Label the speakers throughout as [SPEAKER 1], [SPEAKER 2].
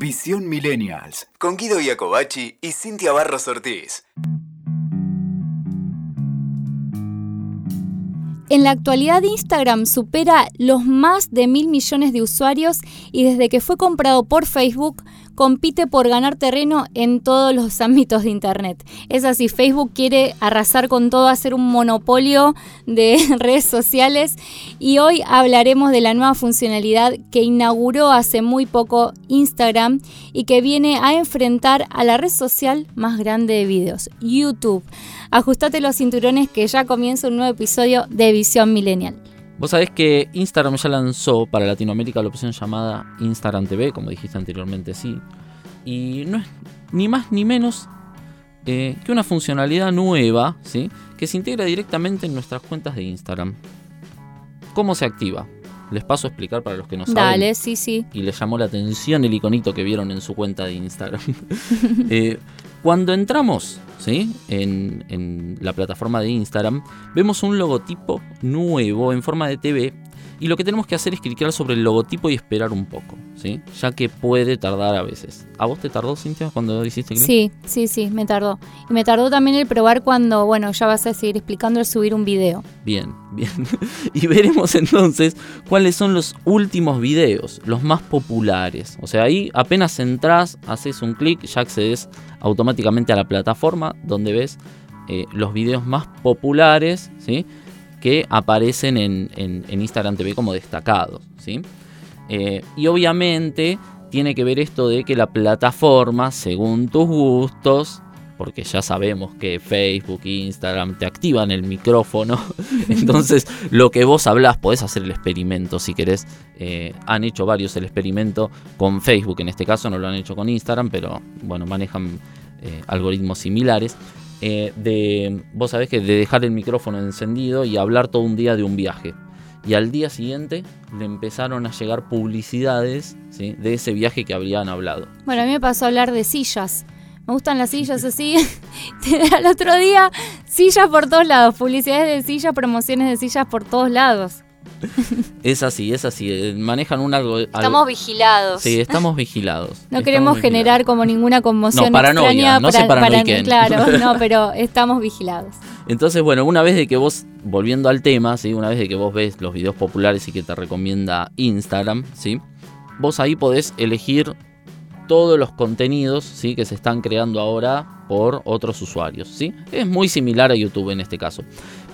[SPEAKER 1] Visión Millennials. Con Guido Iacobacci y Cintia Barros Ortiz.
[SPEAKER 2] En la actualidad Instagram supera los más de mil millones de usuarios y desde que fue comprado por Facebook compite por ganar terreno en todos los ámbitos de Internet. Es así, Facebook quiere arrasar con todo, hacer un monopolio de redes sociales y hoy hablaremos de la nueva funcionalidad que inauguró hace muy poco Instagram y que viene a enfrentar a la red social más grande de videos, YouTube. Ajustate los cinturones que ya comienza un nuevo episodio de Visión Millennial.
[SPEAKER 3] Vos sabés que Instagram ya lanzó para Latinoamérica la opción llamada Instagram TV, como dijiste anteriormente, sí. Y no es ni más ni menos eh, que una funcionalidad nueva, ¿sí? Que se integra directamente en nuestras cuentas de Instagram. ¿Cómo se activa? Les paso a explicar para los que no saben.
[SPEAKER 2] Dale, sí, sí.
[SPEAKER 3] Y les llamó la atención el iconito que vieron en su cuenta de Instagram. Eh, cuando entramos ¿sí? En, en, la plataforma de Instagram, vemos un logotipo nuevo en forma de TV y lo que tenemos que hacer es clicar sobre el logotipo y esperar un poco, ¿sí? Ya que puede tardar a veces. ¿A vos te tardó, Cintia, cuando hiciste clic?
[SPEAKER 2] Sí, sí, sí, me tardó. Y me tardó también el probar cuando, bueno, ya vas a seguir explicando el subir un video.
[SPEAKER 3] Bien, bien. y veremos entonces cuáles son los últimos videos, los más populares. O sea, ahí apenas entras, haces un clic, ya accedes automáticamente a la plataforma donde ves eh, los videos más populares, ¿sí? Que aparecen en, Instagram TV como destacados. ¿sí? Eh, y obviamente tiene que ver esto de que la plataforma, según tus gustos, porque ya sabemos que Facebook e Instagram te activan el micrófono, entonces lo que vos hablás podés hacer el experimento si querés. Eh, han hecho varios el experimento con Facebook, en este caso no lo han hecho con Instagram, pero bueno, manejan eh, algoritmos similares. Eh, de, vos sabés que de dejar el micrófono encendido y hablar todo un día de un viaje. Y al día siguiente le empezaron a llegar publicidades de ese viaje que habrían hablado.
[SPEAKER 2] Bueno, a mí me pasó a hablar de sillas. Me gustan las sillas así. Al otro día, sillas por todos lados. Publicidades de sillas, promociones de sillas por todos lados.
[SPEAKER 3] Es así, es así. Eh, manejan un algo.
[SPEAKER 2] Estamos vigilados.
[SPEAKER 3] Sí, estamos vigilados.
[SPEAKER 2] No queremos generar como ninguna conmoción
[SPEAKER 3] no, extraña. No para,
[SPEAKER 2] Claro, no, pero estamos vigilados.
[SPEAKER 3] Entonces, bueno, una vez de que vos, volviendo al tema, ¿sí? una vez de que vos ves los videos populares y que te recomienda Instagram, ¿sí? vos ahí podés elegir todos los contenidos ¿sí? que se están creando ahora por otros usuarios. ¿sí? Es muy similar a YouTube en este caso.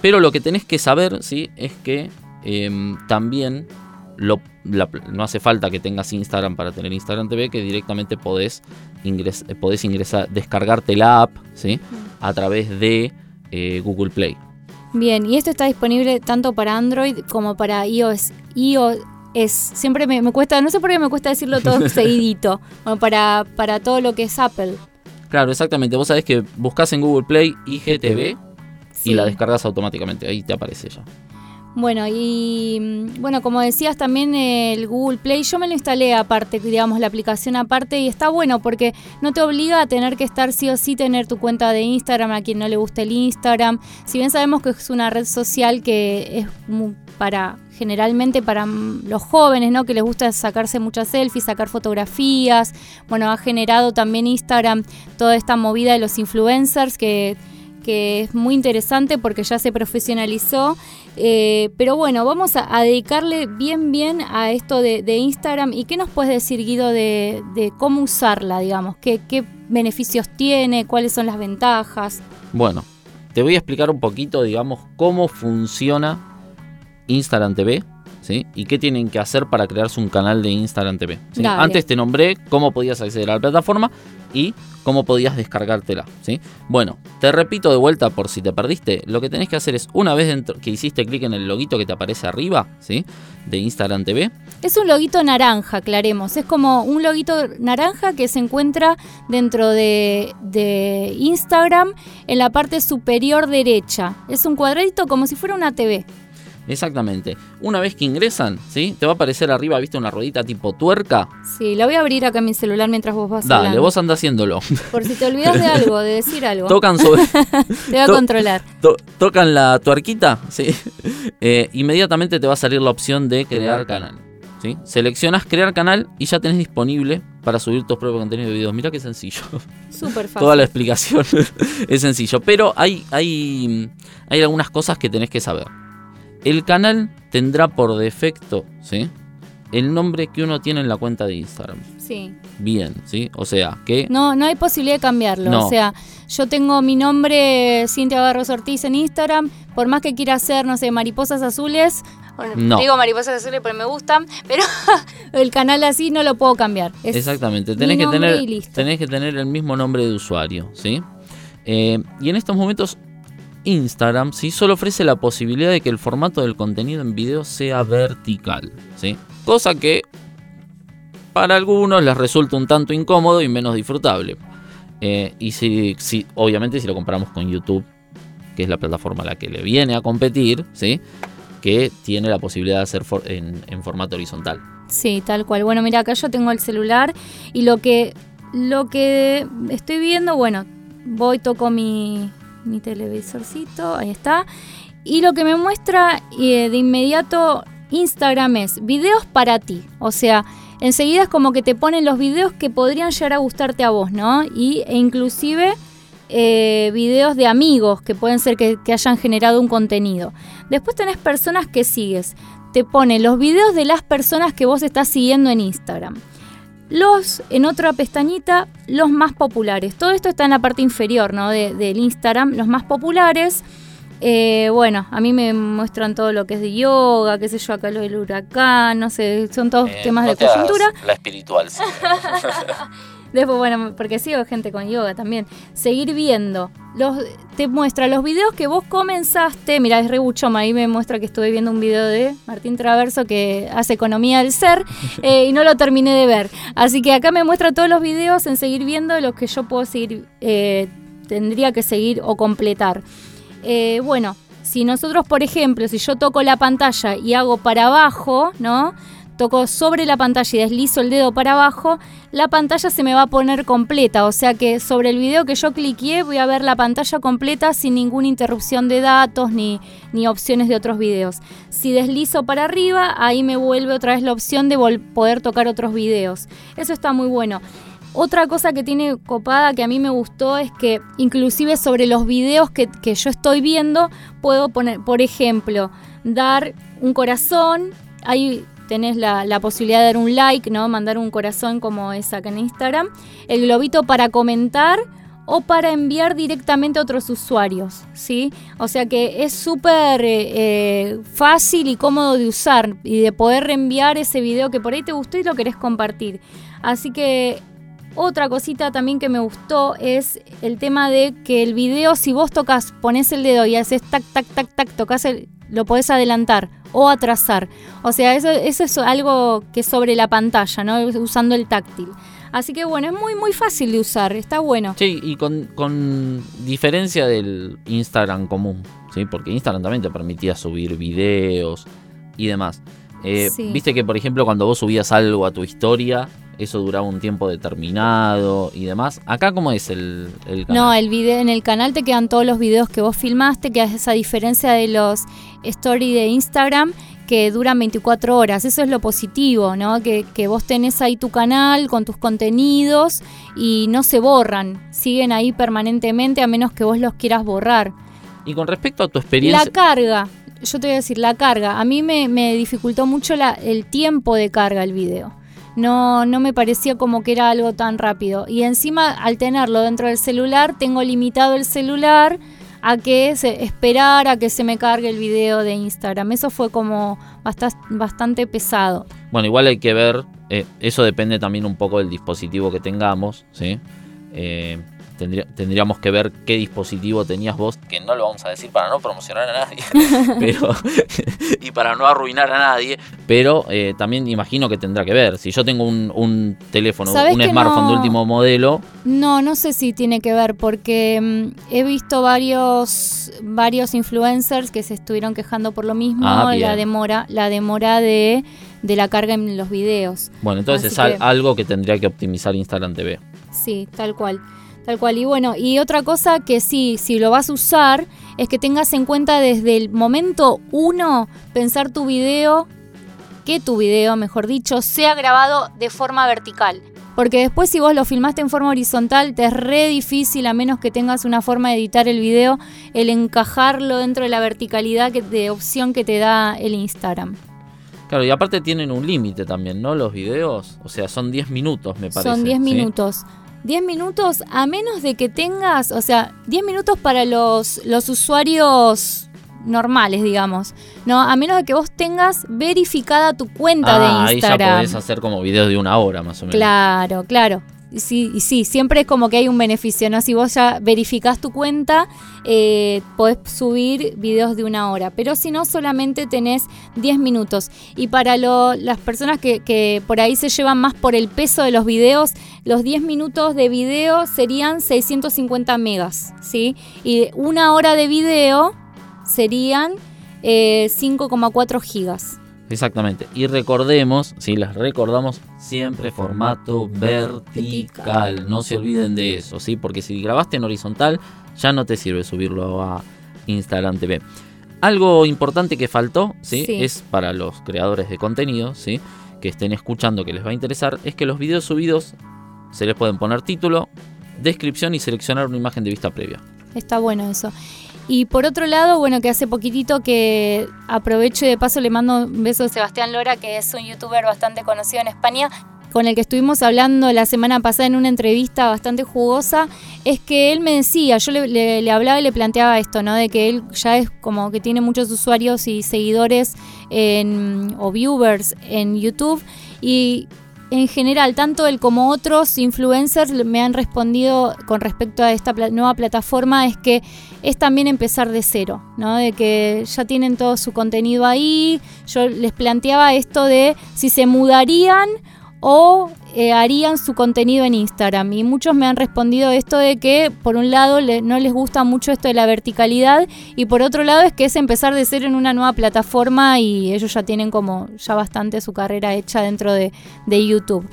[SPEAKER 3] Pero lo que tenés que saber ¿sí? es que Em, también no hace falta que tengas Instagram para tener Instagram TV, que directamente podés, eh, podés ingresar, descargarte la app ¿sí? a través de eh, Google Play.
[SPEAKER 2] Bien, y esto está disponible tanto para Android como para iOS. iOS es, siempre me, cuesta, no sé por qué me cuesta decirlo todo seguidito, para, para todo lo que es Apple.
[SPEAKER 3] Claro, exactamente. Vos sabés que buscas en Google Play IGTV y la descargas automáticamente, ahí te aparece ya.
[SPEAKER 2] Bueno, y mm, bueno, como decías también el Google Play, yo me lo instalé aparte, digamos, la aplicación aparte y está bueno porque no te obliga a tener que estar sí o sí tener tu cuenta de Instagram a quien no le guste el Instagram. Si bien sabemos que es una red social que es para generalmente para mm, los jóvenes, ¿no? Que les gusta sacarse muchas selfies, sacar fotografías. Bueno, ha generado también Instagram toda esta movida de los influencers que que es muy interesante porque ya se profesionalizó. Eh, pero bueno, vamos a, dedicarle bien, bien a esto de, Instagram. ¿Y qué nos puedes decir, Guido, de, cómo usarla, digamos? ¿Qué, ¿Qué, beneficios tiene? ¿Cuáles son las ventajas?
[SPEAKER 3] Bueno, te voy a explicar un poquito, digamos, cómo funciona Instagram TV. ¿Sí? ¿Y qué tienen que hacer para crearse un canal de Instagram TV? Antes te nombré cómo podías acceder a la plataforma y cómo podías descargártela. ¿sí? Bueno, te repito de vuelta por si te perdiste, lo que tenés que hacer es una vez dentro, que hiciste clic en el loguito que te aparece arriba, ¿sí? de Instagram TV.
[SPEAKER 2] Es un loguito naranja, aclaremos. Es como un loguito naranja que se encuentra dentro de, de Instagram en la parte superior derecha. Es un cuadradito como si fuera una TV.
[SPEAKER 3] Exactamente. Una vez que ingresan, ¿sí? Te va a aparecer arriba, ¿viste? Una ruedita tipo tuerca.
[SPEAKER 2] Sí, la voy a abrir acá en mi celular mientras vos vas
[SPEAKER 3] Dale, vos anda haciéndolo.
[SPEAKER 2] Por si te olvidas de algo, de decir algo.
[SPEAKER 3] Tocan sobre...
[SPEAKER 2] te voy a controlar.
[SPEAKER 3] tocan la tuerquita, ¿sí? Eh, inmediatamente te va a salir la opción de crear canal. ¿sí? Seleccionas crear canal y ya tenés disponible para subir tus propios contenidos de videos. Mira qué sencillo.
[SPEAKER 2] Súper fácil.
[SPEAKER 3] Toda la explicación es sencillo. Pero hay, hay, hay algunas cosas que tenés que saber. El canal tendrá por defecto, ¿sí? El nombre que uno tiene en la cuenta de Instagram.
[SPEAKER 2] Sí.
[SPEAKER 3] Bien, ¿sí? O sea, que...
[SPEAKER 2] No, no hay posibilidad de cambiarlo.
[SPEAKER 3] No.
[SPEAKER 2] O sea, yo tengo mi nombre Cintia Barros Ortiz en Instagram. Por más que quiera hacer, no sé, mariposas azules. bueno,
[SPEAKER 3] No.
[SPEAKER 2] Digo mariposas azules porque me gustan, pero el canal así no lo puedo cambiar. Es
[SPEAKER 3] Exactamente, tenés que, tener, tenés que tener el mismo nombre de usuario, ¿sí? Eh, y en estos momentos Instagram sí solo ofrece la posibilidad de que el formato del contenido en video sea vertical, ¿sí? Cosa que para algunos les resulta un tanto incómodo y menos disfrutable. Eh, y si, si- obviamente si lo comparamos con YouTube, que es la plataforma a la que le viene a competir, ¿sí? Que tiene la posibilidad de hacer en- en formato horizontal.
[SPEAKER 2] Sí, tal cual. Bueno, mira, acá yo tengo el celular y lo que lo que estoy viendo, bueno, voy, toco mi, mi televisorcito, ahí está. Y lo que me muestra eh, de inmediato Instagram es videos para ti. O sea, enseguida es como que te ponen los videos que podrían llegar a gustarte a vos, ¿no? Y, e inclusive eh, videos de amigos que pueden ser que, hayan generado un contenido. Después tenés personas que sigues. Te pone los videos de las personas que vos estás siguiendo en Instagram. Los, en otra pestañita, los más populares. Todo esto está en la parte inferior ¿no? de- del Instagram. Los más populares. Eh, bueno, a mí me muestran todo lo que es de yoga, qué sé yo, acá lo del huracán, no sé, son todos
[SPEAKER 3] Eh,
[SPEAKER 2] temas de coyuntura.
[SPEAKER 3] La espiritual,
[SPEAKER 2] Después, bueno, porque sigo gente con yoga también. Seguir viendo. Los, te muestra los videos que vos comenzaste. Mira, es re buchoma. Ahí me muestra que estuve viendo un video de Martín Traverso que hace economía del ser eh, y no lo terminé de ver. Así que acá me muestra todos los videos en seguir viendo los que yo puedo seguir, eh, tendría que seguir o completar. Eh, bueno, si nosotros, por ejemplo, si yo toco la pantalla y hago para abajo, ¿no? Toco sobre la pantalla y deslizo el dedo para abajo, la pantalla se me va a poner completa. O sea que sobre el video que yo cliqué voy a ver la pantalla completa sin ninguna interrupción de datos ni, ni opciones de otros videos. Si deslizo para arriba, ahí me vuelve otra vez la opción de poder tocar otros videos. Eso está muy bueno. Otra cosa que tiene copada que a mí me gustó es que inclusive sobre los videos que, que yo estoy viendo puedo poner, por ejemplo, dar un corazón, ahí tenés la, la posibilidad de dar un like, ¿no? Mandar un corazón como es acá en Instagram, el globito para comentar o para enviar directamente a otros usuarios, ¿sí? O sea que es súper eh, eh, fácil y cómodo de usar y de poder reenviar ese video que por ahí te gustó y lo querés compartir. Así que otra cosita también que me gustó es el tema de que el video, si vos tocas, pones el dedo y haces tac, tac, tac, tac, tocas el, lo podés adelantar o atrasar. O sea, eso, eso es algo que es sobre la pantalla, ¿no? Usando el táctil. Así que bueno, es muy, muy fácil de usar, está bueno.
[SPEAKER 3] Sí, y con, con diferencia del Instagram común, ¿sí? Porque Instagram también te permitía subir videos y demás. Eh,
[SPEAKER 2] Sí.
[SPEAKER 3] Viste que, por ejemplo, cuando vos subías algo a tu historia, eso duraba un tiempo determinado y demás. Acá, ¿cómo es el, el canal?
[SPEAKER 2] No, el video, en el canal te quedan todos los videos que vos filmaste, que es a diferencia de los stories de Instagram que duran 24 horas. Eso es lo positivo, ¿no? Que, que vos tenés ahí tu canal con tus contenidos y no se borran. Siguen ahí permanentemente a menos que vos los quieras borrar.
[SPEAKER 3] Y con respecto a tu experiencia...
[SPEAKER 2] La carga, yo te voy a decir, la carga. A mí me, me dificultó mucho la- el tiempo de carga el video. No, no me parecía como que era algo tan rápido. Y encima, al tenerlo dentro del celular, tengo limitado el celular a que se, esperar a que se me cargue el video de Instagram. Eso fue como basta- bastante pesado.
[SPEAKER 3] Bueno, igual hay que ver, eh, eso depende también un poco del dispositivo que tengamos, ¿sí? Eh, tendríamos que ver qué dispositivo tenías vos, que no lo vamos a decir para no promocionar a nadie, pero y para no arruinar a nadie, pero eh, también imagino que tendrá que ver. Si yo tengo un, un teléfono,
[SPEAKER 2] ¿Sabés
[SPEAKER 3] un smartphone de último modelo,
[SPEAKER 2] No, no sé si tiene que ver porque mm, he visto varios varios influencers que se estuvieron quejando por lo mismo,
[SPEAKER 3] Ah,
[SPEAKER 2] la demora, la demora de, de la carga en los videos.
[SPEAKER 3] bueno, entonces
[SPEAKER 2] Así
[SPEAKER 3] es
[SPEAKER 2] que-
[SPEAKER 3] algo que tendría que optimizar Instagram TV.
[SPEAKER 2] Sí, tal cual. Tal cual. Y bueno, y otra cosa que sí, si lo vas a usar, es que tengas en cuenta desde el momento uno pensar tu video que tu video, mejor dicho, sea grabado de forma vertical. Porque después si vos lo filmaste en forma horizontal, te es re difícil, a menos que tengas una forma de editar el video, el encajarlo dentro de la verticalidad de opción que te da el Instagram.
[SPEAKER 3] Claro, y aparte tienen un límite también, ¿no? Los videos, o sea, son 10 minutos, me parece.
[SPEAKER 2] Son 10 minutos. 10 minutos, a menos de que tengas, o sea, 10 minutos para los, los usuarios normales, digamos. No, a menos de que vos tengas verificada tu cuenta
[SPEAKER 3] Ah,
[SPEAKER 2] de
[SPEAKER 3] ahí ya
[SPEAKER 2] Instagram.
[SPEAKER 3] podés hacer como videos de una hora más o menos.
[SPEAKER 2] Claro, claro. Sí, y sí, siempre es como que hay un beneficio, ¿no? Si vos ya verificás tu cuenta, eh, podés subir videos de una hora, pero si no, solamente tenés 10 minutos. Y para lo- las personas que, que por ahí se llevan más por el peso de los videos, los 10 minutos de video serían 650 megas, ¿sí? Y una hora de video serían eh, 5,4 gigas.
[SPEAKER 3] Exactamente. Y recordemos, si las recordamos, siempre formato vertical. No se olviden de eso, ¿sí? Porque si grabaste en horizontal, ya no te sirve subirlo a Instagram TV. Algo importante que faltó, ¿sí?
[SPEAKER 2] Sí.
[SPEAKER 3] Es para los creadores de contenido, ¿sí? Que estén escuchando, que les va a interesar, es que los videos subidos se les pueden poner título, descripción y seleccionar una imagen de vista previa.
[SPEAKER 2] Está bueno eso. Y por otro lado, bueno, que hace poquitito que aprovecho y de paso le mando un beso a Sebastián Lora, que es un youtuber bastante conocido en España, con el que estuvimos hablando la semana pasada en una entrevista bastante jugosa, es que él me decía, yo le, le- hablaba y le planteaba esto, ¿no? De que él ya es como que tiene muchos usuarios y seguidores en, o viewers en YouTube y en general, tanto él como otros influencers me han respondido con respecto a esta nueva plataforma es que es también empezar de cero, ¿no? De que ya tienen todo su contenido ahí. Yo les planteaba esto de si se mudarían o eh, harían su contenido en Instagram. Y muchos me han respondido esto de que, por un lado, no les gusta mucho esto de la verticalidad y por otro lado es que es empezar de cero en una nueva plataforma y ellos ya tienen como ya bastante su carrera hecha dentro de, de YouTube.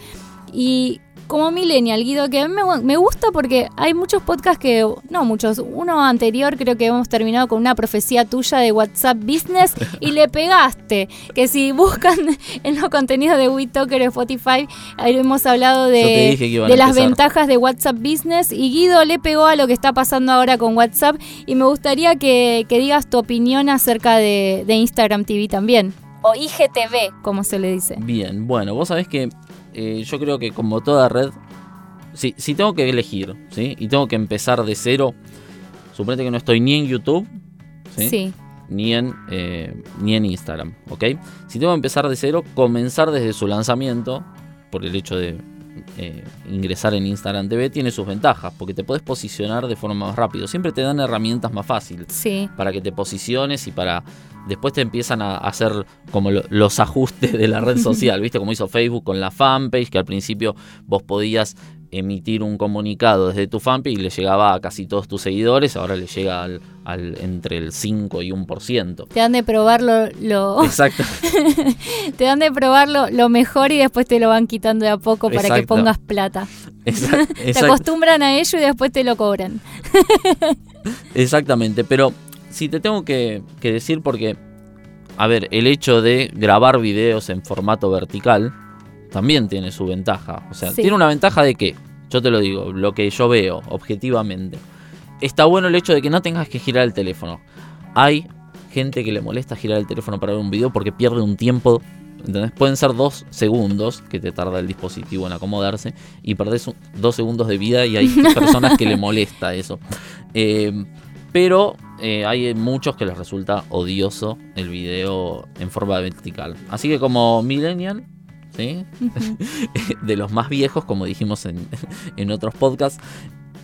[SPEAKER 2] Y como millennial, Guido, que a mí me, me gusta porque hay muchos podcasts que, no muchos, uno anterior creo que hemos terminado con una profecía tuya de WhatsApp Business y le pegaste, que si buscan en los contenidos de WeTalker o Spotify, ahí hemos hablado de, de las ventajas de WhatsApp Business y Guido le pegó a lo que está pasando ahora con WhatsApp y me gustaría que, que digas tu opinión acerca de, de Instagram TV también. O IGTV, como se le dice.
[SPEAKER 3] Bien, bueno, vos sabés que eh, yo creo que como toda red, si, si tengo que elegir, ¿sí? Y tengo que empezar de cero, suponete que no estoy ni en YouTube, ¿sí?
[SPEAKER 2] sí.
[SPEAKER 3] Ni, en, eh, ni en Instagram, ¿ok? Si tengo que empezar de cero, comenzar desde su lanzamiento, por el hecho de eh, ingresar en Instagram TV, tiene sus ventajas, porque te puedes posicionar de forma más rápido. Siempre te dan herramientas más fáciles
[SPEAKER 2] Sí,
[SPEAKER 3] para que te posiciones y para después te empiezan a hacer como lo- los ajustes de la red social, ¿viste? Como hizo Facebook con la fanpage, que al principio vos podías emitir un comunicado desde tu fanpage y le llegaba a casi todos tus seguidores, ahora le llega al, al- entre el 5 y 1%.
[SPEAKER 2] te dan de probar lo, lo-
[SPEAKER 3] Exacto.
[SPEAKER 2] te dan de probar lo, lo mejor y después te lo van quitando de a poco para que pongas plata. Te acostumbran a ello y después te lo cobran.
[SPEAKER 3] Exactamente, pero si te tengo que, que decir porque, a ver, el hecho de grabar videos en formato vertical también tiene su ventaja. O sea,
[SPEAKER 2] Sí.
[SPEAKER 3] tiene una ventaja de que, yo te lo digo, lo que yo veo objetivamente, está bueno el hecho de que no tengas que girar el teléfono. Hay gente que le molesta girar el teléfono para ver un video porque pierde un tiempo. ¿entendés? Pueden ser dos segundos que te tarda el dispositivo en acomodarse y perdés un- dos segundos de vida y hay personas que le molesta eso. Eh, pero eh, hay muchos que les resulta odioso el video en forma vertical. Así que como millennial, ¿sí? de los más viejos, como dijimos en, en otros podcasts,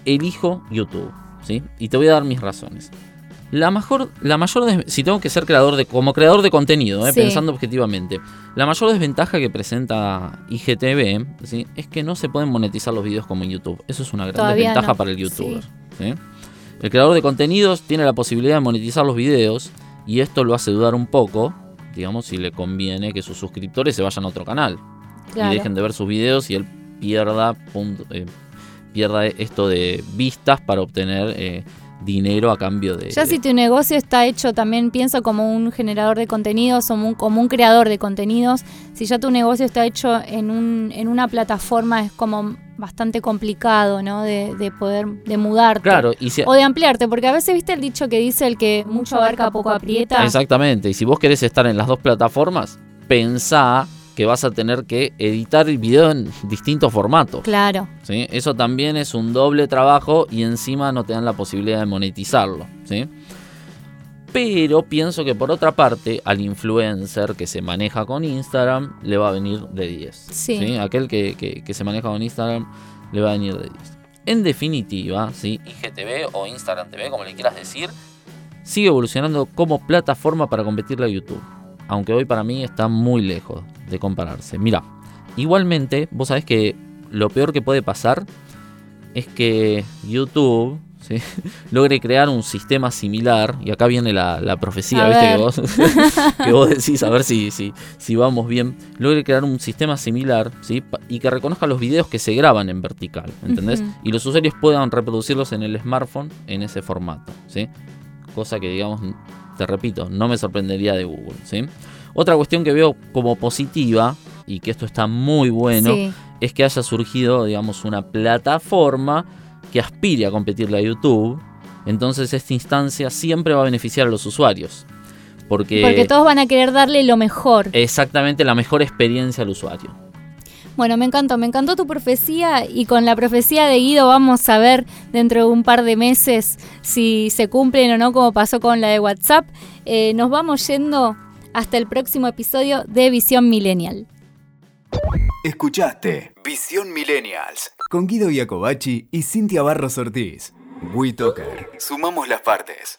[SPEAKER 3] elijo YouTube. ¿sí? Y te voy a dar mis razones. La mejor, la mayor des- si tengo que ser creador de, como creador de contenido, ¿eh?
[SPEAKER 2] Sí.
[SPEAKER 3] pensando objetivamente, la mayor desventaja que presenta IGTV ¿sí? es que no se pueden monetizar los videos como en YouTube. Eso es una gran
[SPEAKER 2] Todavía
[SPEAKER 3] desventaja
[SPEAKER 2] no.
[SPEAKER 3] para el youtuber. ¿sí? El creador de contenidos tiene la posibilidad de monetizar los videos y esto lo hace dudar un poco, digamos, si le conviene que sus suscriptores se vayan a otro canal
[SPEAKER 2] Claro.
[SPEAKER 3] y dejen de ver sus videos y él pierda, punto- eh, pierda esto de vistas para obtener eh, dinero a cambio de...
[SPEAKER 2] Ya si tu negocio está hecho, también pienso como un generador de contenidos o un- como un creador de contenidos, si ya tu negocio está hecho en, un, en una plataforma es como bastante complicado, ¿no? De, de poder, de mudarte.
[SPEAKER 3] Claro, y si,
[SPEAKER 2] O de ampliarte, porque a veces viste el dicho que dice el que mucho abarca, poco aprieta.
[SPEAKER 3] Exactamente, y si vos querés estar en las dos plataformas, pensá que vas a tener que editar el video en distintos formatos.
[SPEAKER 2] Claro.
[SPEAKER 3] ¿sí? Eso también es un doble trabajo y encima no te dan la posibilidad de monetizarlo. ¿sí? Pero pienso que por otra parte, al influencer que se maneja con Instagram, le va a venir de 10.
[SPEAKER 2] Sí.
[SPEAKER 3] Aquel que, que- que se maneja con Instagram, le va a venir de 10. En definitiva, ¿sí? IGTV o Instagram TV, como le quieras decir, sigue evolucionando como plataforma para competirle a YouTube. Aunque hoy para mí está muy lejos de compararse. Mira, igualmente, vos sabés que lo peor que puede pasar es que YouTube ¿sí? logre crear un sistema similar. Y acá viene la, la profecía,
[SPEAKER 2] A
[SPEAKER 3] ¿viste?
[SPEAKER 2] ver.
[SPEAKER 3] Que vos, que vos decís, a ver si, si, si vamos bien. Logre crear un sistema similar ¿sí? Y que reconozca los videos que se graban en vertical. ¿Entendés? Y los usuarios puedan reproducirlos en el smartphone en ese formato. ¿sí? Cosa que, digamos, te repito, no me sorprendería de Google. ¿sí? Otra cuestión que veo como positiva, y que esto está muy bueno,
[SPEAKER 2] Sí.
[SPEAKER 3] es que haya surgido, digamos, una plataforma que aspire a competirle a YouTube. Entonces esta instancia siempre va a beneficiar a los usuarios. Porque,
[SPEAKER 2] Porque todos van a querer darle lo mejor.
[SPEAKER 3] exactamente la mejor experiencia al usuario.
[SPEAKER 2] Bueno, me encantó, me encantó tu profecía y con la profecía de Guido vamos a ver dentro de un par de meses si se cumplen o no, como pasó con la de WhatsApp. Eh, nos vamos yendo hasta el próximo episodio de Visión Millennial.
[SPEAKER 1] Escuchaste Visión Millennials con Guido Iacobacci y Cintia Barros Ortiz. WeToker. Sumamos las partes.